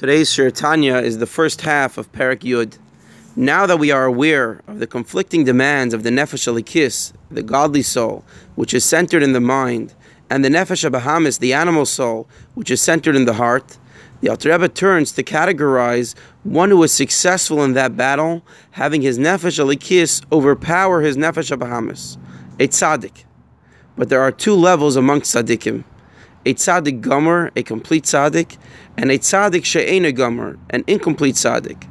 Today's Shiur Tanya is the first half of Perek Yud. Now that we are aware of the conflicting demands of the Nefesh Elokis, the godly soul, which is centered in the mind, and the Nefesh Abahamis, the animal soul, which is centered in the heart, the Alter Rebbe turns to categorize one who is successful in that battle, having his Nefesh Elokis overpower his Nefesh Abahamis, a tzaddik. But there are two levels amongst tzaddikim a tzaddik gomer, a complete tzaddik, and a tzaddik she'ena gomer, an incomplete tzaddik.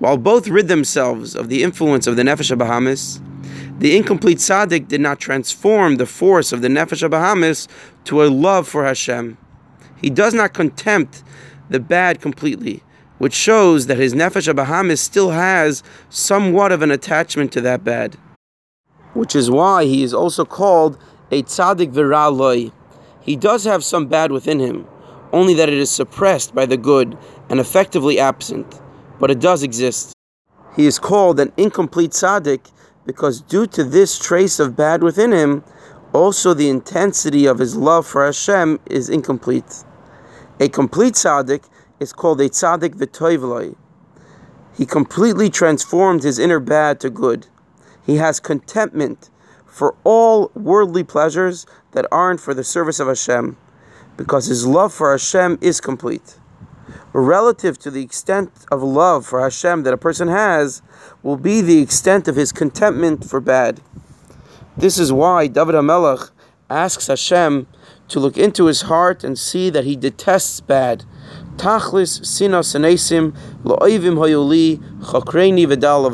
While both rid themselves of the influence of the nefesh Bahamis, the incomplete tzaddik did not transform the force of the nefesh Bahamis to a love for Hashem. He does not contempt the bad completely, which shows that his nefesh Bahamis still has somewhat of an attachment to that bad. Which is why he is also called a tzaddik viraloi, he does have some bad within him, only that it is suppressed by the good and effectively absent, but it does exist. He is called an incomplete tzaddik because due to this trace of bad within him, also the intensity of his love for Hashem is incomplete. A complete tzaddik is called a tzaddik v'toivloi. He completely transformed his inner bad to good. He has contentment for all worldly pleasures that aren't for the service of Hashem, because his love for Hashem is complete. Relative to the extent of love for Hashem that a person has, will be the extent of his contentment for bad. This is why David HaMelech asks Hashem to look into his heart and see that he detests bad. Tachlis sinas anesim lo'ivim hayoli chakreini v'dal